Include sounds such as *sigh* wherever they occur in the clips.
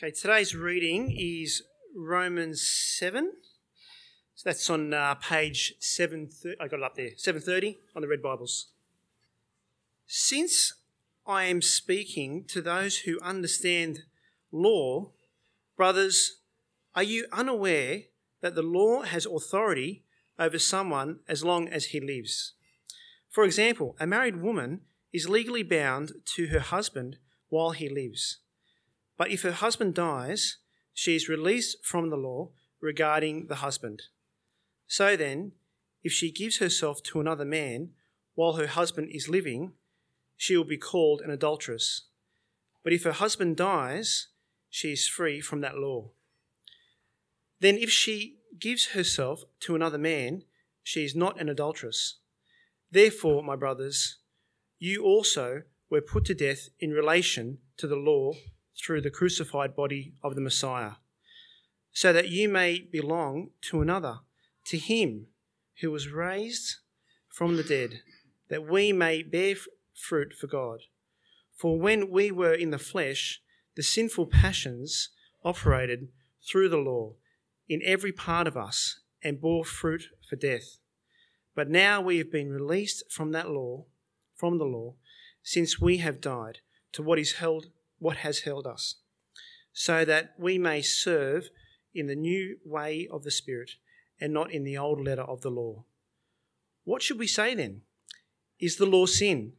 Okay, today's reading is Romans 7. So that's on uh, page 7. I got it up there, 730 on the Red Bibles. Since I am speaking to those who understand law, brothers, are you unaware that the law has authority over someone as long as he lives? For example, a married woman is legally bound to her husband while he lives. But if her husband dies, she is released from the law regarding the husband. So then, if she gives herself to another man while her husband is living, she will be called an adulteress. But if her husband dies, she is free from that law. Then, if she gives herself to another man, she is not an adulteress. Therefore, my brothers, you also were put to death in relation to the law through the crucified body of the Messiah, so that you may belong to another, to him who was raised from the dead, that we may bear fruit for God. For when we were in the flesh, the sinful passions operated through the law in every part of us and bore fruit for death. But now we have been released from that law, from the law, since we have died to what is held what has held us, so that we may serve in the new way of the Spirit and not in the old letter of the law. What should we say then? Is the law sin?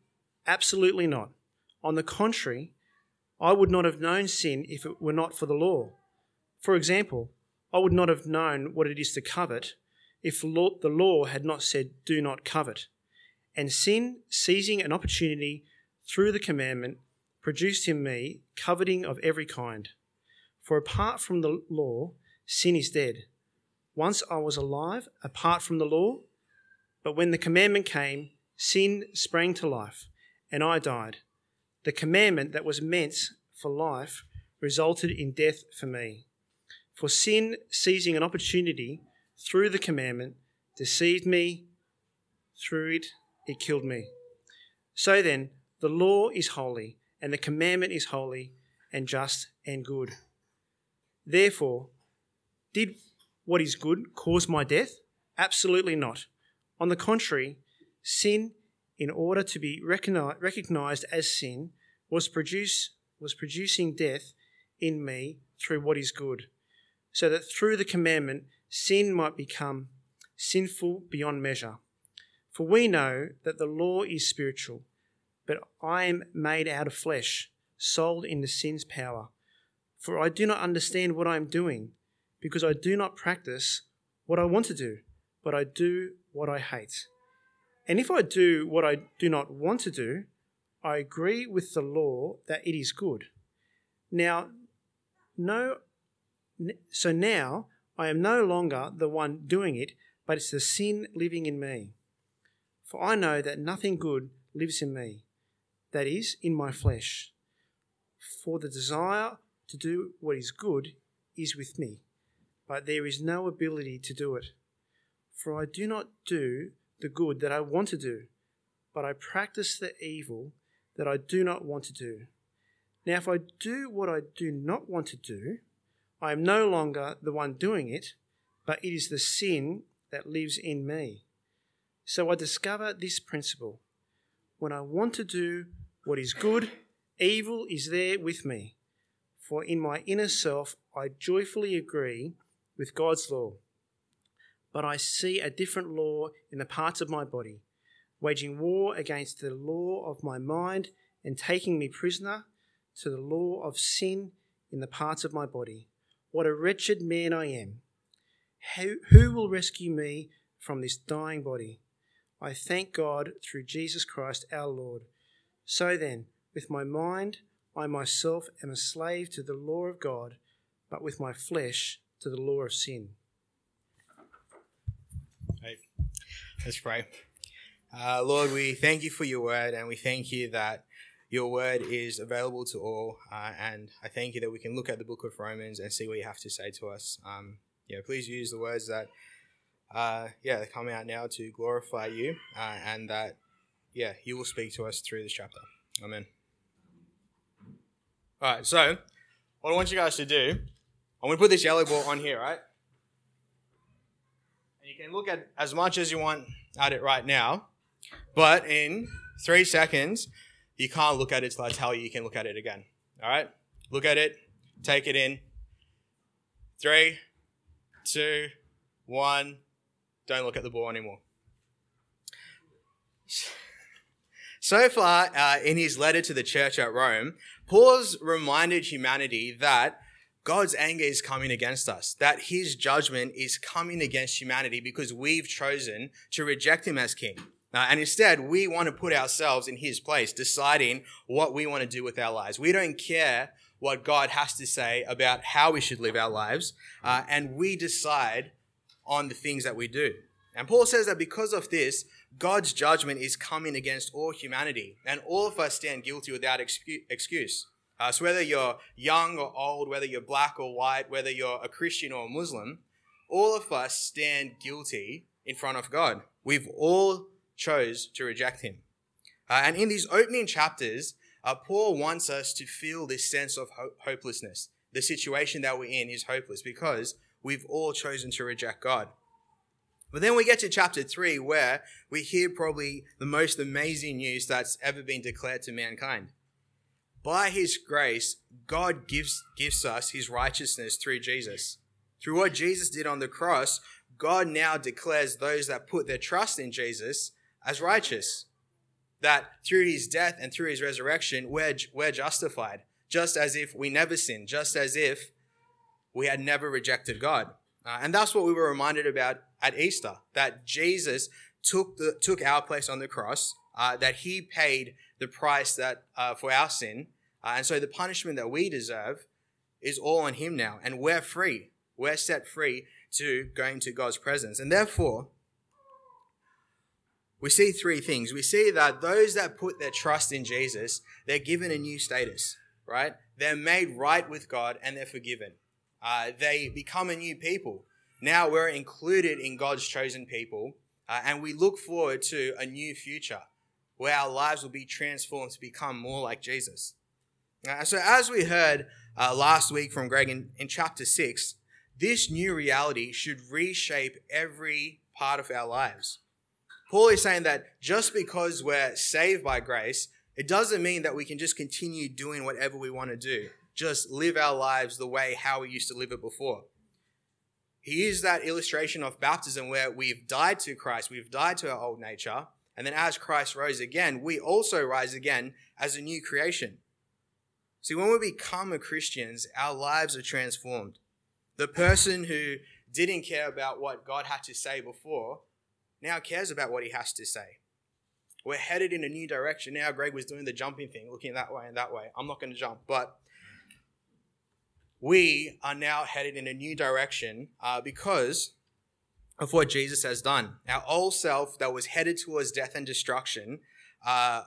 Absolutely not. On the contrary, I would not have known sin if it were not for the law. For example, I would not have known what it is to covet if the law had not said, Do not covet. And sin, seizing an opportunity through the commandment, produced in me coveting of every kind. For apart from the law, sin is dead. Once I was alive apart from the law, but when the commandment came, sin sprang to life, and I died. The commandment that was meant for life resulted in death for me. For sin, seizing an opportunity through the commandment, deceived me. Through it, it killed me. So then, the law is holy and the commandment is holy and just and good. Therefore, did what is good cause my death? Absolutely not. On the contrary, sin, in order to be recognized as sin, was, produce, was producing death in me through what is good, so that through the commandment sin might become sinful beyond measure. For we know that the law is spiritual but I am made out of flesh, sold into sin's power. For I do not understand what I am doing, because I do not practice what I want to do, but I do what I hate. And if I do what I do not want to do, I agree with the law that it is good. Now, no, so now I am no longer the one doing it, but it's the sin living in me. For I know that nothing good lives in me that is, in my flesh. For the desire to do what is good is with me, but there is no ability to do it. For I do not do the good that I want to do, but I practice the evil that I do not want to do. Now, if I do what I do not want to do, I am no longer the one doing it, but it is the sin that lives in me. So I discover this principle. When I want to do what is good, evil is there with me. For in my inner self I joyfully agree with God's law. But I see a different law in the parts of my body, waging war against the law of my mind and taking me prisoner to the law of sin in the parts of my body. What a wretched man I am! Who, who will rescue me from this dying body? I thank God through Jesus Christ our Lord. So then, with my mind, I myself am a slave to the law of God, but with my flesh to the law of sin. Hey, let's pray. Uh, Lord, we thank you for your word, and we thank you that your word is available to all. Uh, and I thank you that we can look at the book of Romans and see what you have to say to us. Um, yeah, please use the words that, uh, yeah, come out now to glorify you, uh, and that yeah, you will speak to us through this chapter. Amen. All right, so what I want you guys to do, I'm going to put this yellow ball on here, right? And you can look at as much as you want at it right now, but in three seconds, you can't look at it till I tell you you can look at it again. All right? Look at it, take it in. Three, two, one. Don't look at the ball anymore. So far, uh, in his letter to the church at Rome, Paul's reminded humanity that God's anger is coming against us, that his judgment is coming against humanity because we've chosen to reject him as king. Uh, and instead, we want to put ourselves in his place, deciding what we want to do with our lives. We don't care what God has to say about how we should live our lives, uh, and we decide on the things that we do. And Paul says that because of this, God's judgment is coming against all humanity, and all of us stand guilty without excuse. Uh, so, whether you're young or old, whether you're black or white, whether you're a Christian or a Muslim, all of us stand guilty in front of God. We've all chose to reject Him. Uh, and in these opening chapters, uh, Paul wants us to feel this sense of ho- hopelessness. The situation that we're in is hopeless because we've all chosen to reject God. But then we get to chapter 3, where we hear probably the most amazing news that's ever been declared to mankind. By his grace, God gives, gives us his righteousness through Jesus. Through what Jesus did on the cross, God now declares those that put their trust in Jesus as righteous. That through his death and through his resurrection, we're, we're justified, just as if we never sinned, just as if we had never rejected God. Uh, and that's what we were reminded about at Easter that Jesus took, the, took our place on the cross, uh, that he paid the price that uh, for our sin. Uh, and so the punishment that we deserve is all on him now. And we're free. We're set free to go into God's presence. And therefore, we see three things. We see that those that put their trust in Jesus, they're given a new status, right? They're made right with God and they're forgiven. Uh, they become a new people. Now we're included in God's chosen people, uh, and we look forward to a new future where our lives will be transformed to become more like Jesus. Uh, so, as we heard uh, last week from Greg in, in chapter 6, this new reality should reshape every part of our lives. Paul is saying that just because we're saved by grace, it doesn't mean that we can just continue doing whatever we want to do, just live our lives the way how we used to live it before. He used that illustration of baptism where we've died to Christ, we've died to our old nature, and then as Christ rose again, we also rise again as a new creation. See, when we become Christians, our lives are transformed. The person who didn't care about what God had to say before now cares about what he has to say. We're headed in a new direction. Now, Greg was doing the jumping thing, looking that way and that way. I'm not going to jump, but we are now headed in a new direction uh, because of what Jesus has done. Our old self that was headed towards death and destruction, uh,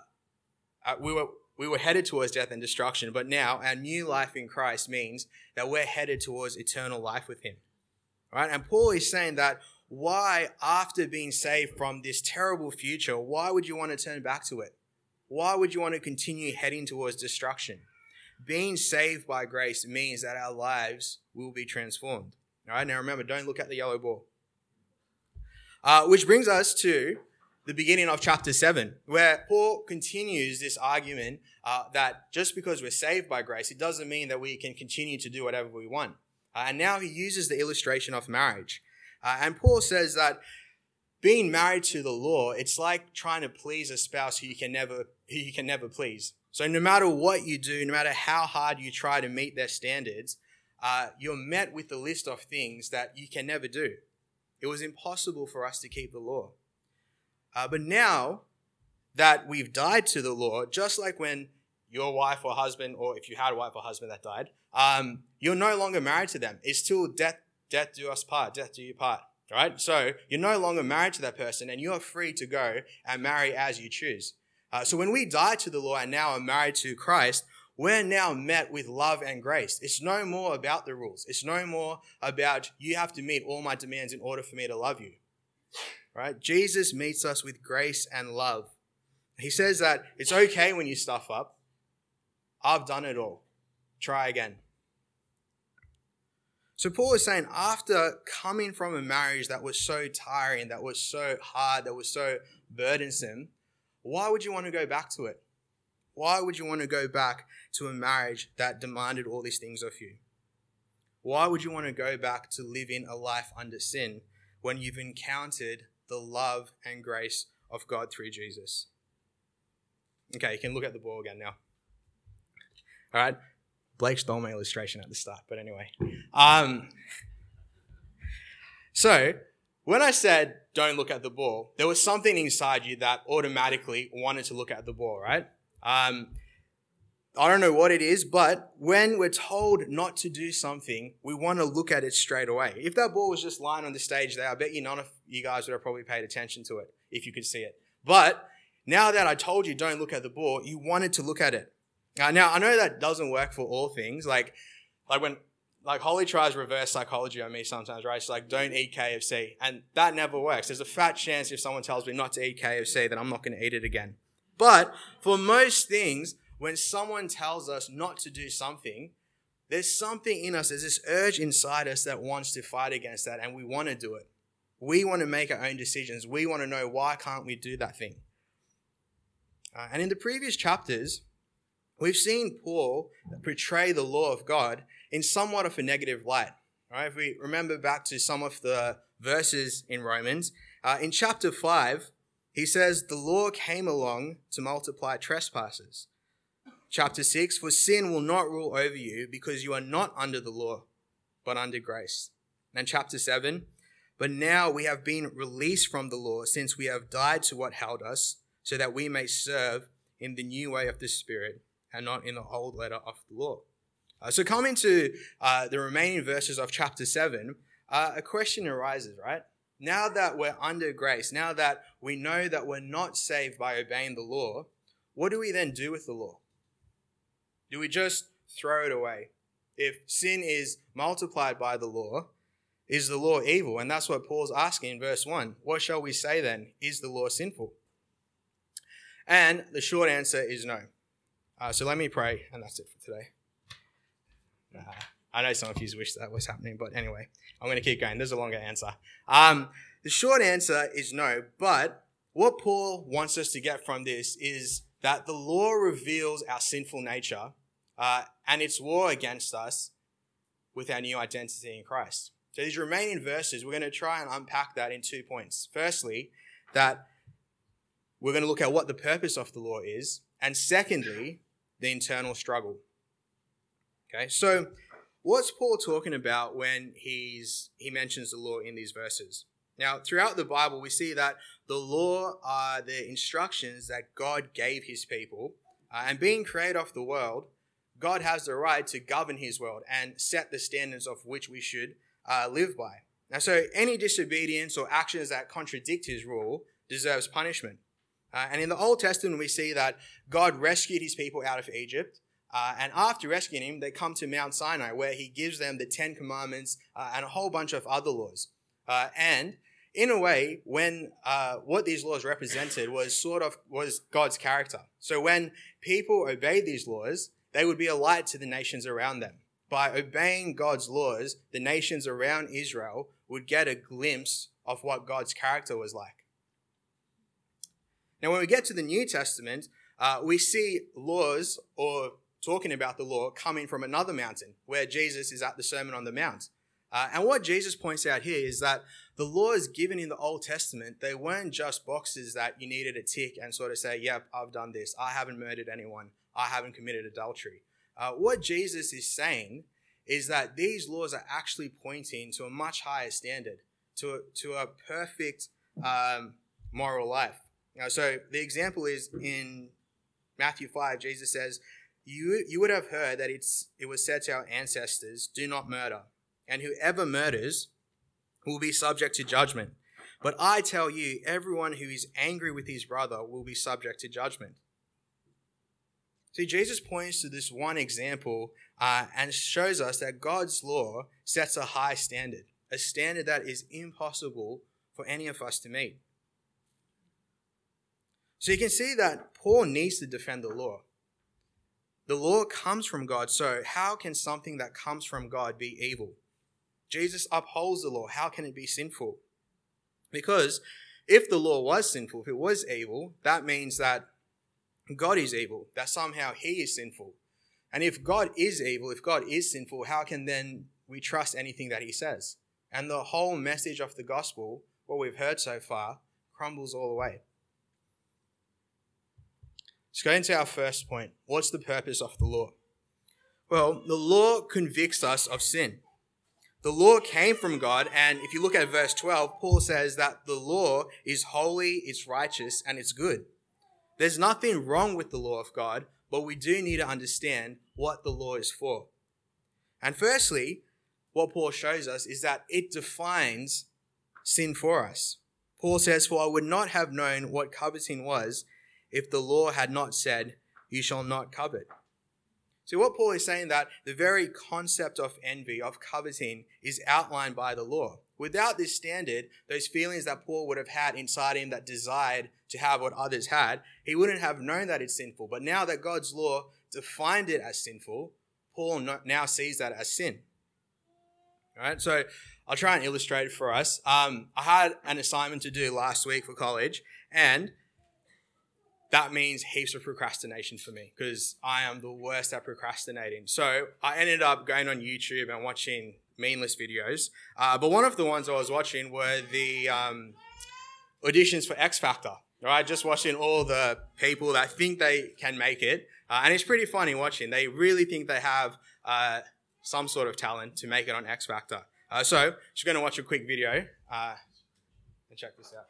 uh, we were we were headed towards death and destruction, but now our new life in Christ means that we're headed towards eternal life with Him. Right? And Paul is saying that why, after being saved from this terrible future, why would you want to turn back to it? Why would you want to continue heading towards destruction? Being saved by grace means that our lives will be transformed. All right, now remember, don't look at the yellow ball. Uh, which brings us to the beginning of chapter 7, where Paul continues this argument uh, that just because we're saved by grace, it doesn't mean that we can continue to do whatever we want. Uh, and now he uses the illustration of marriage. Uh, and Paul says that being married to the law, it's like trying to please a spouse who you can never, who you can never please. So no matter what you do, no matter how hard you try to meet their standards, uh, you're met with a list of things that you can never do. It was impossible for us to keep the law. Uh, but now that we've died to the law, just like when your wife or husband, or if you had a wife or husband that died, um, you're no longer married to them. It's still death, death do us part, death do you part. Right? So you're no longer married to that person, and you're free to go and marry as you choose. Uh, so when we die to the law and now are married to Christ, we're now met with love and grace. It's no more about the rules. It's no more about you have to meet all my demands in order for me to love you. Right? Jesus meets us with grace and love. He says that it's okay when you stuff up. I've done it all. Try again. So Paul is saying, after coming from a marriage that was so tiring, that was so hard, that was so burdensome, why would you want to go back to it? Why would you want to go back to a marriage that demanded all these things of you? Why would you want to go back to living a life under sin when you've encountered the love and grace of God through Jesus? Okay, you can look at the ball again now. All right. Blake stole my illustration at the start, but anyway. Um, so, when I said don't look at the ball, there was something inside you that automatically wanted to look at the ball, right? Um, I don't know what it is, but when we're told not to do something, we want to look at it straight away. If that ball was just lying on the stage there, I bet you none of you guys would have probably paid attention to it if you could see it. But now that I told you don't look at the ball, you wanted to look at it. Uh, now I know that doesn't work for all things. Like, like when like Holly tries reverse psychology on me sometimes, right? She's like, "Don't eat KFC," and that never works. There's a fat chance if someone tells me not to eat KFC that I'm not going to eat it again. But for most things, when someone tells us not to do something, there's something in us, there's this urge inside us that wants to fight against that, and we want to do it. We want to make our own decisions. We want to know why can't we do that thing. Uh, and in the previous chapters, we've seen Paul portray the law of God in somewhat of a negative light. Right? If we remember back to some of the verses in Romans, uh, in chapter 5, he says, The law came along to multiply trespasses. Chapter 6, For sin will not rule over you because you are not under the law, but under grace. And chapter 7, But now we have been released from the law since we have died to what held us so that we may serve in the new way of the Spirit and not in the old letter of the law. Uh, so, coming to uh, the remaining verses of chapter 7, uh, a question arises, right? Now that we're under grace, now that we know that we're not saved by obeying the law, what do we then do with the law? Do we just throw it away? If sin is multiplied by the law, is the law evil? And that's what Paul's asking in verse 1. What shall we say then? Is the law sinful? And the short answer is no. Uh, so let me pray, and that's it for today. Uh, I know some of you wish that was happening, but anyway, I'm going to keep going. There's a longer answer. Um, the short answer is no, but what Paul wants us to get from this is that the law reveals our sinful nature uh, and its war against us with our new identity in Christ. So these remaining verses, we're going to try and unpack that in two points. Firstly, that we're going to look at what the purpose of the law is, and secondly, the internal struggle. Okay, so what's Paul talking about when he's he mentions the law in these verses? Now, throughout the Bible, we see that the law are the instructions that God gave his people, uh, and being created of the world, God has the right to govern his world and set the standards of which we should uh, live by. Now, so any disobedience or actions that contradict his rule deserves punishment. Uh, and in the Old Testament, we see that God rescued his people out of Egypt. Uh, and after rescuing him, they come to Mount Sinai, where he gives them the Ten Commandments uh, and a whole bunch of other laws. Uh, and in a way, when uh, what these laws represented was sort of was God's character. So when people obeyed these laws, they would be a light to the nations around them. By obeying God's laws, the nations around Israel would get a glimpse of what God's character was like. Now, when we get to the New Testament, uh, we see laws or talking about the law coming from another mountain where Jesus is at the Sermon on the Mount. Uh, and what Jesus points out here is that the laws given in the Old Testament, they weren't just boxes that you needed to tick and sort of say, yep, I've done this. I haven't murdered anyone. I haven't committed adultery. Uh, what Jesus is saying is that these laws are actually pointing to a much higher standard, to a, to a perfect um, moral life. Now, so the example is in Matthew 5, Jesus says, you, you would have heard that it's, it was said to our ancestors, do not murder. And whoever murders will be subject to judgment. But I tell you, everyone who is angry with his brother will be subject to judgment. See, Jesus points to this one example uh, and shows us that God's law sets a high standard, a standard that is impossible for any of us to meet. So you can see that Paul needs to defend the law. The law comes from God, so how can something that comes from God be evil? Jesus upholds the law. How can it be sinful? Because if the law was sinful, if it was evil, that means that God is evil, that somehow he is sinful. And if God is evil, if God is sinful, how can then we trust anything that he says? And the whole message of the gospel, what we've heard so far, crumbles all away. Let's go into our first point. What's the purpose of the law? Well, the law convicts us of sin. The law came from God, and if you look at verse 12, Paul says that the law is holy, it's righteous, and it's good. There's nothing wrong with the law of God, but we do need to understand what the law is for. And firstly, what Paul shows us is that it defines sin for us. Paul says, For I would not have known what coveting was if the law had not said, You shall not covet. See, what Paul is saying that the very concept of envy, of coveting, is outlined by the law. Without this standard, those feelings that Paul would have had inside him that desired to have what others had, he wouldn't have known that it's sinful. But now that God's law defined it as sinful, Paul now sees that as sin. All right, so I'll try and illustrate it for us. Um, I had an assignment to do last week for college, and that means heaps of procrastination for me because I am the worst at procrastinating. So I ended up going on YouTube and watching meaningless videos. Uh, but one of the ones I was watching were the um, auditions for X Factor. Right, just watching all the people that think they can make it, uh, and it's pretty funny watching. They really think they have uh, some sort of talent to make it on X Factor. Uh, so, just going to watch a quick video uh, and check this out.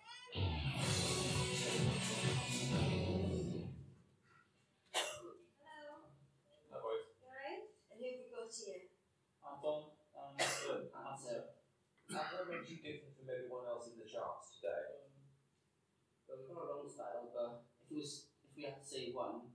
What makes you different from everyone else in the charts today? But we've got a long style, but if it was if we had to say one,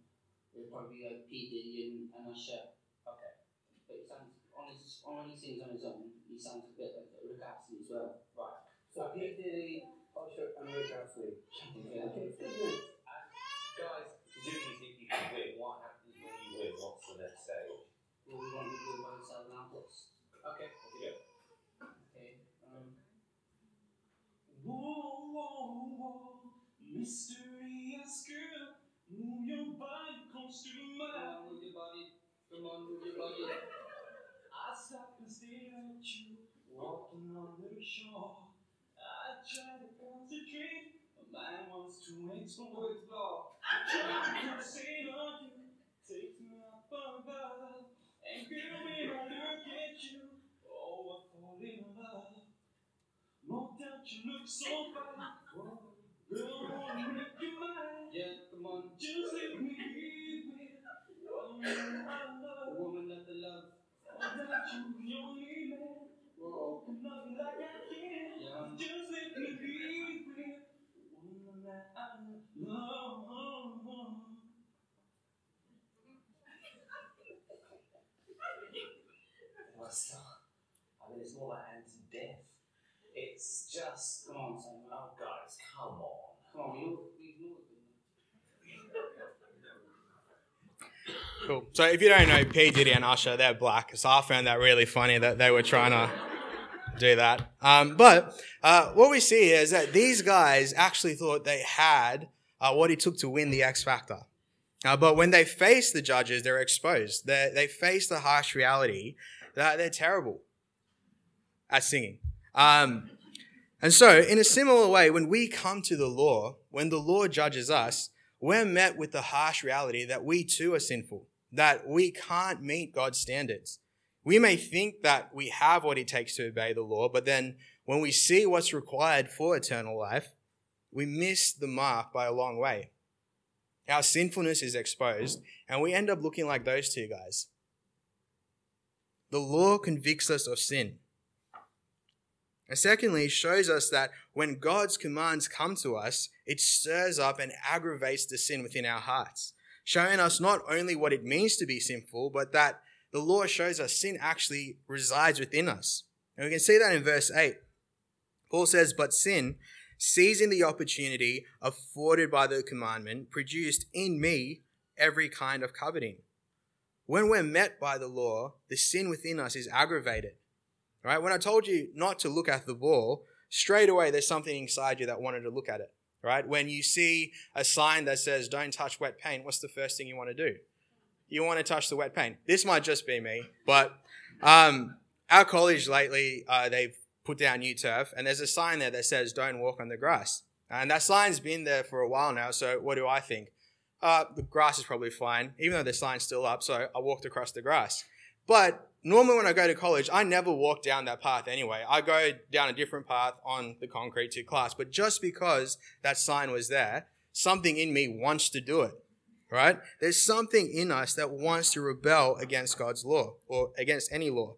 it would probably be like P Diddy and, and Usher. Okay. But he sounds on his on he sings on his own, he sounds a bit like Rick Astley as well. Right. So P Diddy, Usher, and Rick Astley. Okay, good. And guys, think you can win. What happens when you win? What's the next stage? Well, we want to do it by ourselves now. Let's Okay, go. okay. Um, Whoa, whoa, whoa, mysterious girl, move your body close to come mine. on, move your body. Come on, move your body. I stop and stare at you, walking on the shore. I try to concentrate, my mind wants to explore. explore. I try to concentrate on you, take me up above. And girl, when I look at you, oh, I fall in love. Doubt you look so fine. Girl, I wanna make you mine. Yeah, come on. Just let me be woman I The woman that the love. Oh, that you the only man. Whoa. Love you like I can. Yeah. Just let me be woman that I love. It's not. I mean, it's more like. It's just. Come on, Simon. Oh, guys, come on. Come on, we know we know. Cool. So if you don't know P Diddy and Usher, they're black. So I found that really funny that they were trying to do that. Um, but uh, what we see is that these guys actually thought they had uh, what it took to win the X Factor. Uh, but when they face the judges, they're exposed. They they face the harsh reality that they're terrible at singing. Um, and so, in a similar way, when we come to the law, when the law judges us, we're met with the harsh reality that we too are sinful, that we can't meet God's standards. We may think that we have what it takes to obey the law, but then when we see what's required for eternal life, we miss the mark by a long way. Our sinfulness is exposed, and we end up looking like those two guys. The law convicts us of sin. And secondly, it shows us that when God's commands come to us, it stirs up and aggravates the sin within our hearts, showing us not only what it means to be sinful, but that the law shows us sin actually resides within us. And we can see that in verse 8. Paul says, But sin, seizing the opportunity afforded by the commandment, produced in me every kind of coveting. When we're met by the law, the sin within us is aggravated. Right? When I told you not to look at the ball, straight away there's something inside you that wanted to look at it. Right? When you see a sign that says don't touch wet paint, what's the first thing you want to do? You want to touch the wet paint. This might just be me, but um, our college lately, uh, they've put down new turf, and there's a sign there that says don't walk on the grass. And that sign's been there for a while now, so what do I think? Uh, the grass is probably fine, even though the sign's still up, so I walked across the grass. But normally when I go to college, I never walk down that path anyway. I go down a different path on the concrete to class. But just because that sign was there, something in me wants to do it, right? There's something in us that wants to rebel against God's law or against any law.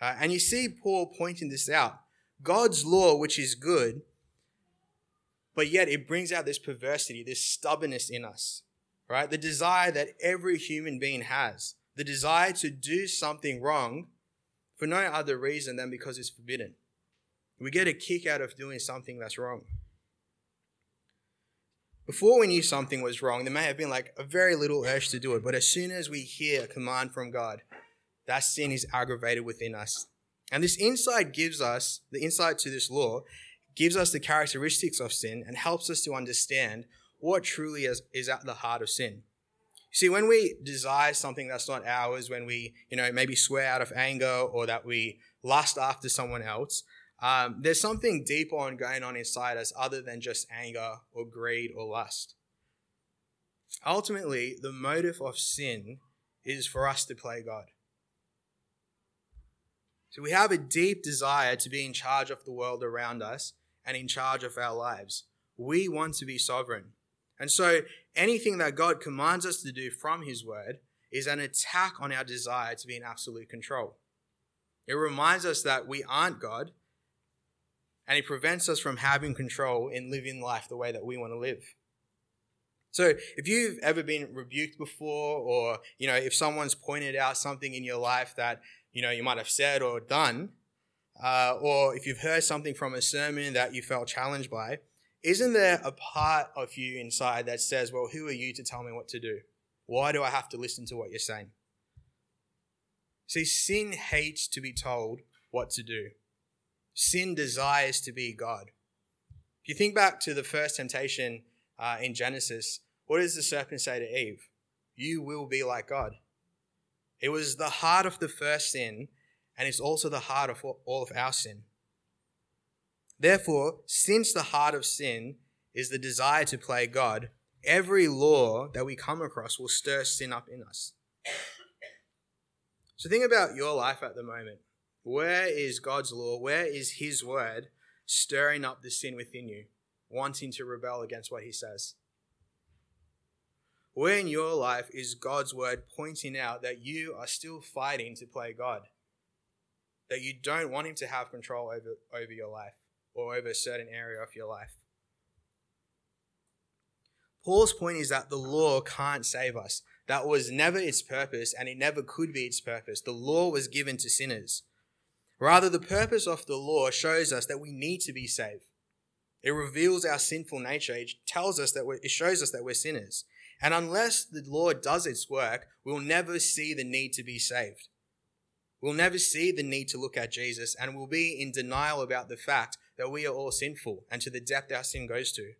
Uh, and you see Paul pointing this out. God's law, which is good, but yet it brings out this perversity, this stubbornness in us, right? The desire that every human being has the desire to do something wrong for no other reason than because it's forbidden. We get a kick out of doing something that's wrong. Before we knew something was wrong, there may have been like a very little urge to do it, but as soon as we hear a command from God, that sin is aggravated within us. And this insight gives us, the insight to this law, gives us the characteristics of sin and helps us to understand what truly is, is at the heart of sin. See, when we desire something that's not ours, when we, you know, maybe swear out of anger or that we lust after someone else, um, there's something deeper on going on inside us other than just anger or greed or lust. Ultimately, the motive of sin is for us to play God. So we have a deep desire to be in charge of the world around us and in charge of our lives. We want to be sovereign. And so anything that God commands us to do from His Word is an attack on our desire to be in absolute control. It reminds us that we aren't God, and it prevents us from having control in living life the way that we want to live. So, if you've ever been rebuked before, or you know, if someone's pointed out something in your life that you know you might have said or done, uh, or if you've heard something from a sermon that you felt challenged by, isn't there a part of you inside that says, Well, who are you to tell me what to do? Why do I have to listen to what you're saying? See, sin hates to be told what to do, sin desires to be God. If you think back to the first temptation uh, in Genesis, what does the serpent say to Eve? You will be like God. It was the heart of the first sin, and it's also the heart of all of our sin. Therefore, since the heart of sin is the desire to play God, every law that we come across will stir sin up in us. So think about your life at the moment. Where is God's law? Where is His word stirring up the sin within you, wanting to rebel against what He says? Where in your life is God's word pointing out that you are still fighting to play God? That you don't want Him to have control over, over your life? Or over a certain area of your life. Paul's point is that the law can't save us. That was never its purpose, and it never could be its purpose. The law was given to sinners. Rather, the purpose of the law shows us that we need to be saved. It reveals our sinful nature. It tells us that it shows us that we're sinners. And unless the law does its work, we'll never see the need to be saved. We'll never see the need to look at Jesus, and we'll be in denial about the fact that we are all sinful and to the depth our sin goes to.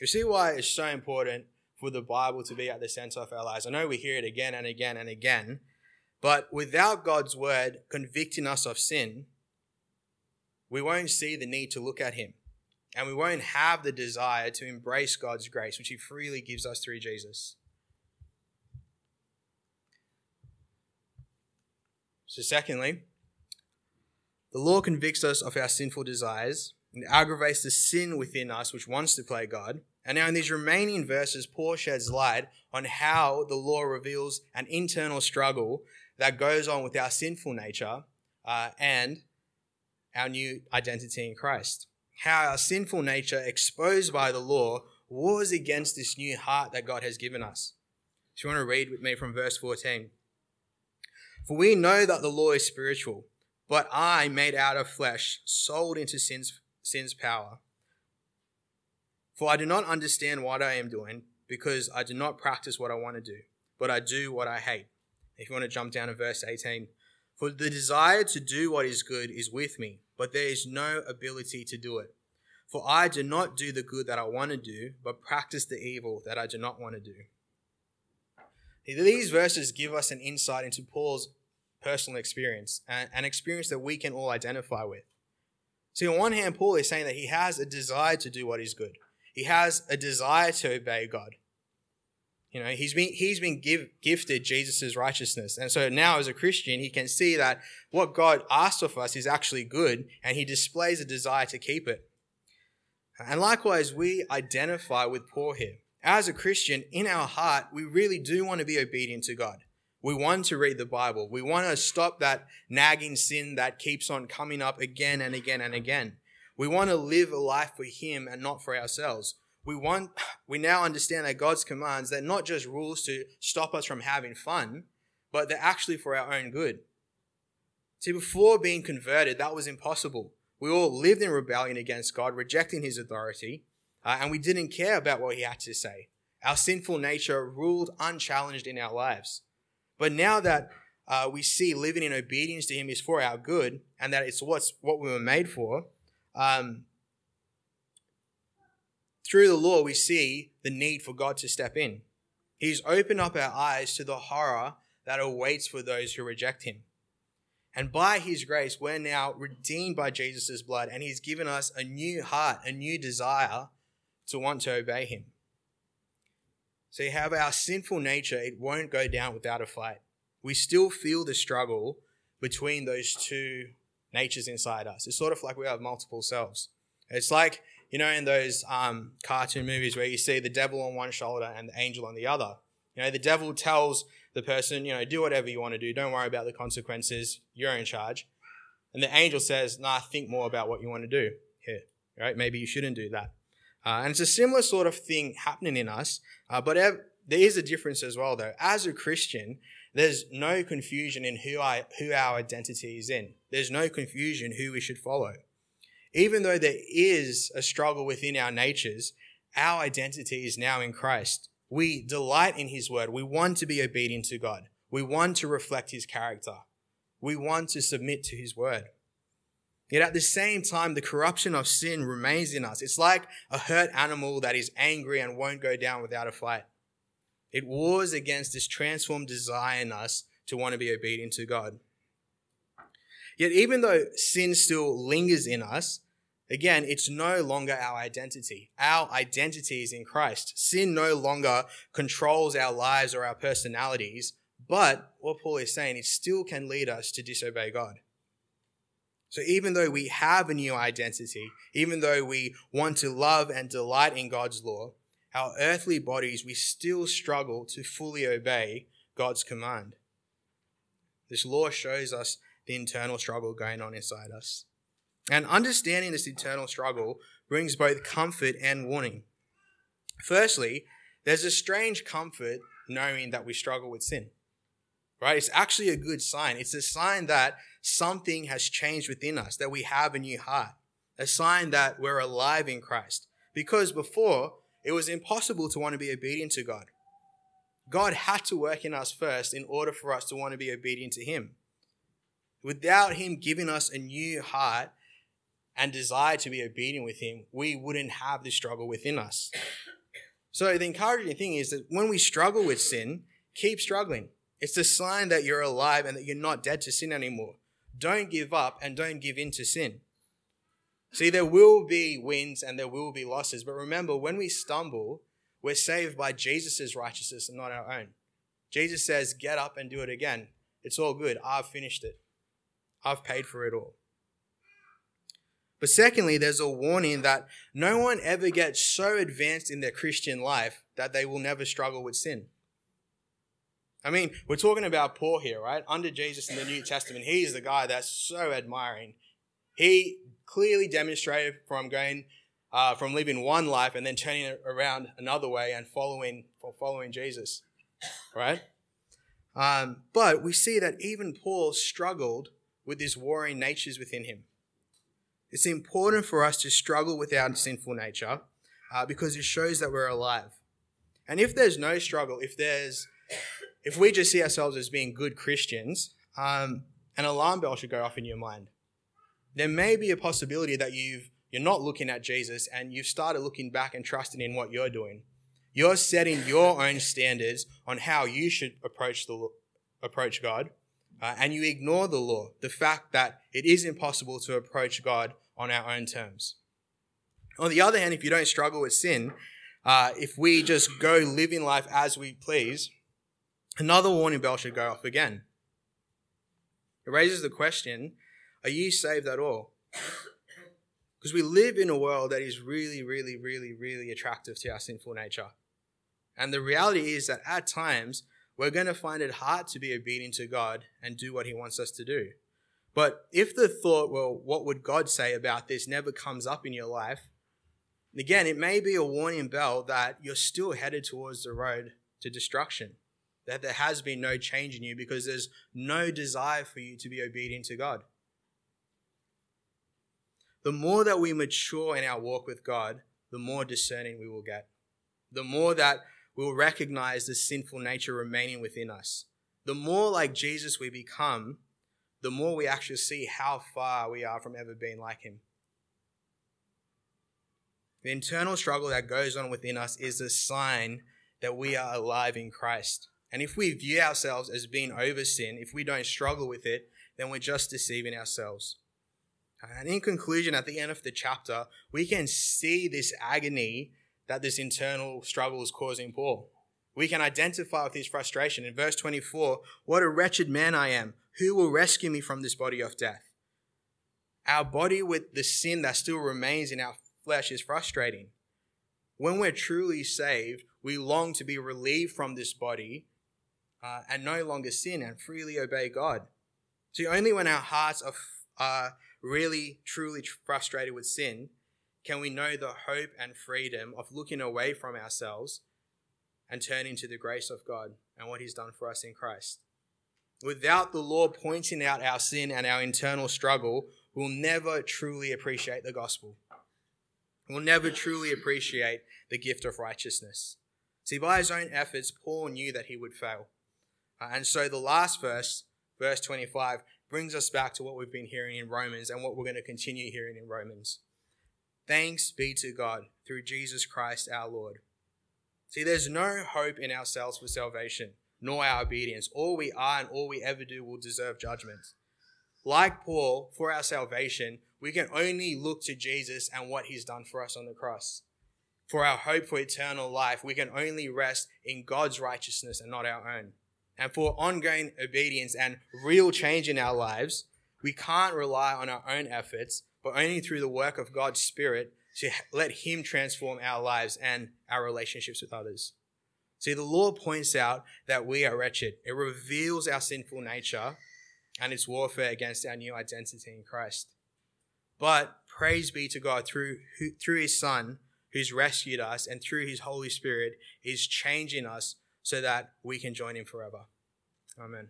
You see why it's so important for the Bible to be at the center of our lives. I know we hear it again and again and again, but without God's word convicting us of sin, we won't see the need to look at Him. And we won't have the desire to embrace God's grace, which He freely gives us through Jesus. So, secondly, the law convicts us of our sinful desires and aggravates the sin within us which wants to play God. And now, in these remaining verses, Paul sheds light on how the law reveals an internal struggle that goes on with our sinful nature uh, and our new identity in Christ. How our sinful nature, exposed by the law, wars against this new heart that God has given us. So, you want to read with me from verse 14. For we know that the law is spiritual but I, made out of flesh, sold into sin's, sin's power. For I do not understand what I am doing, because I do not practice what I want to do, but I do what I hate. If you want to jump down to verse 18. For the desire to do what is good is with me, but there is no ability to do it. For I do not do the good that I want to do, but practice the evil that I do not want to do. These verses give us an insight into Paul's personal experience, an experience that we can all identify with. See, on one hand, Paul is saying that he has a desire to do what is good. He has a desire to obey God. You know, he's been he's been give, gifted Jesus' righteousness, and so now as a Christian, he can see that what God asks of us is actually good, and he displays a desire to keep it. And likewise, we identify with Paul here. As a Christian, in our heart, we really do want to be obedient to God. We want to read the Bible. We want to stop that nagging sin that keeps on coming up again and again and again. We want to live a life for Him and not for ourselves. We want, *sighs* we now understand that God's commands, they're not just rules to stop us from having fun, but they're actually for our own good. See, before being converted, that was impossible. We all lived in rebellion against God, rejecting His authority, uh, and we didn't care about what He had to say. Our sinful nature ruled unchallenged in our lives. But now that uh, we see living in obedience to Him is for our good, and that it's what's what we were made for, um, through the law, we see the need for God to step in. He's opened up our eyes to the horror that awaits for those who reject Him. And by His grace, we're now redeemed by Jesus' blood, and He's given us a new heart, a new desire to want to obey Him. So you have our sinful nature, it won't go down without a fight. We still feel the struggle between those two natures inside us. It's sort of like we have multiple selves. It's like you know, in those um, cartoon movies where you see the devil on one shoulder and the angel on the other. You know, the devil tells the person, you know, do whatever you want to do. Don't worry about the consequences. You're in charge. And the angel says, nah, think more about what you want to do here, right? Maybe you shouldn't do that. Uh, and it's a similar sort of thing happening in us, uh, but ev- there is a difference as well, though. As a Christian, there's no confusion in who I who our identity is in. There's no confusion who we should follow even though there is a struggle within our natures, our identity is now in Christ. We delight in His word. We want to be obedient to God. We want to reflect His character. We want to submit to His word. Yet at the same time, the corruption of sin remains in us. It's like a hurt animal that is angry and won't go down without a fight. It wars against this transformed desire in us to want to be obedient to God. Yet, even though sin still lingers in us, Again, it's no longer our identity. Our identity is in Christ. Sin no longer controls our lives or our personalities, but what Paul is saying, it still can lead us to disobey God. So even though we have a new identity, even though we want to love and delight in God's law, our earthly bodies, we still struggle to fully obey God's command. This law shows us the internal struggle going on inside us. And understanding this internal struggle brings both comfort and warning. Firstly, there's a strange comfort knowing that we struggle with sin. Right? It's actually a good sign. It's a sign that something has changed within us, that we have a new heart, a sign that we're alive in Christ. Because before, it was impossible to want to be obedient to God. God had to work in us first in order for us to want to be obedient to Him. Without Him giving us a new heart, and desire to be obedient with Him, we wouldn't have this struggle within us. So the encouraging thing is that when we struggle with sin, keep struggling. It's a sign that you're alive and that you're not dead to sin anymore. Don't give up and don't give in to sin. See, there will be wins and there will be losses, but remember, when we stumble, we're saved by Jesus' righteousness and not our own. Jesus says, Get up and do it again. It's all good. I've finished it, I've paid for it all. But secondly, there's a warning that no one ever gets so advanced in their Christian life that they will never struggle with sin. I mean, we're talking about Paul here, right? Under Jesus in the New Testament, he's the guy that's so admiring. He clearly demonstrated from going uh, from living one life and then turning it around another way and following following Jesus, right? Um, but we see that even Paul struggled with these warring natures within him. It's important for us to struggle with our sinful nature uh, because it shows that we're alive. And if there's no struggle, if there's, if we just see ourselves as being good Christians, um, an alarm bell should go off in your mind. There may be a possibility that you've you're not looking at Jesus and you've started looking back and trusting in what you're doing. You're setting your own standards on how you should approach the approach God, uh, and you ignore the law, the fact that it is impossible to approach God on our own terms. On the other hand, if you don't struggle with sin, uh, if we just go living life as we please, another warning bell should go off again. It raises the question are you saved at all? *coughs* Because we live in a world that is really, really, really, really attractive to our sinful nature. And the reality is that at times, we're going to find it hard to be obedient to God and do what He wants us to do. But if the thought, well, what would God say about this never comes up in your life, again, it may be a warning bell that you're still headed towards the road to destruction, that there has been no change in you because there's no desire for you to be obedient to God. The more that we mature in our walk with God, the more discerning we will get. The more that we'll recognize the sinful nature remaining within us. The more like Jesus we become, the more we actually see how far we are from ever being like him. The internal struggle that goes on within us is a sign that we are alive in Christ. And if we view ourselves as being over sin, if we don't struggle with it, then we're just deceiving ourselves. Uh, and in conclusion, at the end of the chapter, we can see this agony that this internal struggle is causing Paul. We can identify with his frustration. In verse 24, what a wretched man I am. Who will rescue me from this body of death? Our body with the sin that still remains in our flesh is frustrating. When we're truly saved, we long to be relieved from this body uh, and no longer sin and freely obey God. See, only when our hearts are, are really, truly frustrated with sin can we know the hope and freedom of looking away from ourselves and turning to the grace of God and what He's done for us in Christ. Without the law pointing out our sin and our internal struggle, we'll never truly appreciate the gospel. We'll never truly appreciate the gift of righteousness. See, by his own efforts, Paul knew that he would fail. Uh, and so the last verse, verse 25, brings us back to what we've been hearing in Romans and what we're going to continue hearing in Romans. Thanks be to God through Jesus Christ our Lord. See, there's no hope in ourselves for salvation, nor our obedience. All we are and all we ever do will deserve judgment. Like Paul, for our salvation, we can only look to Jesus and what he's done for us on the cross. For our hope for eternal life, we can only rest in God's righteousness and not our own. And for ongoing obedience and real change in our lives, we can't rely on our own efforts, but only through the work of God's Spirit to let Him transform our lives and our relationships with others. See, the law points out that we are wretched. It reveals our sinful nature and its warfare against our new identity in Christ. But praise be to God through, through His Son, who's rescued us, and through His Holy Spirit, is changing us so that we can join Him forever. Amen.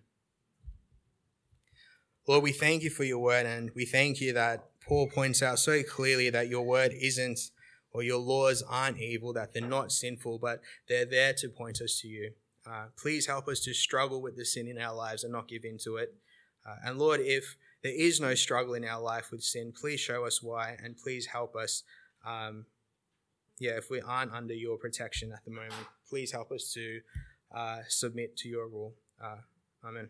Lord, we thank you for your word, and we thank you that Paul points out so clearly that your word isn't, or your laws aren't evil, that they're not sinful, but they're there to point us to you. Uh, please help us to struggle with the sin in our lives and not give in to it. Uh, and Lord, if there is no struggle in our life with sin, please show us why and please help us. Um, yeah, if we aren't under your protection at the moment, please help us to submit to your rule. Uh, amen.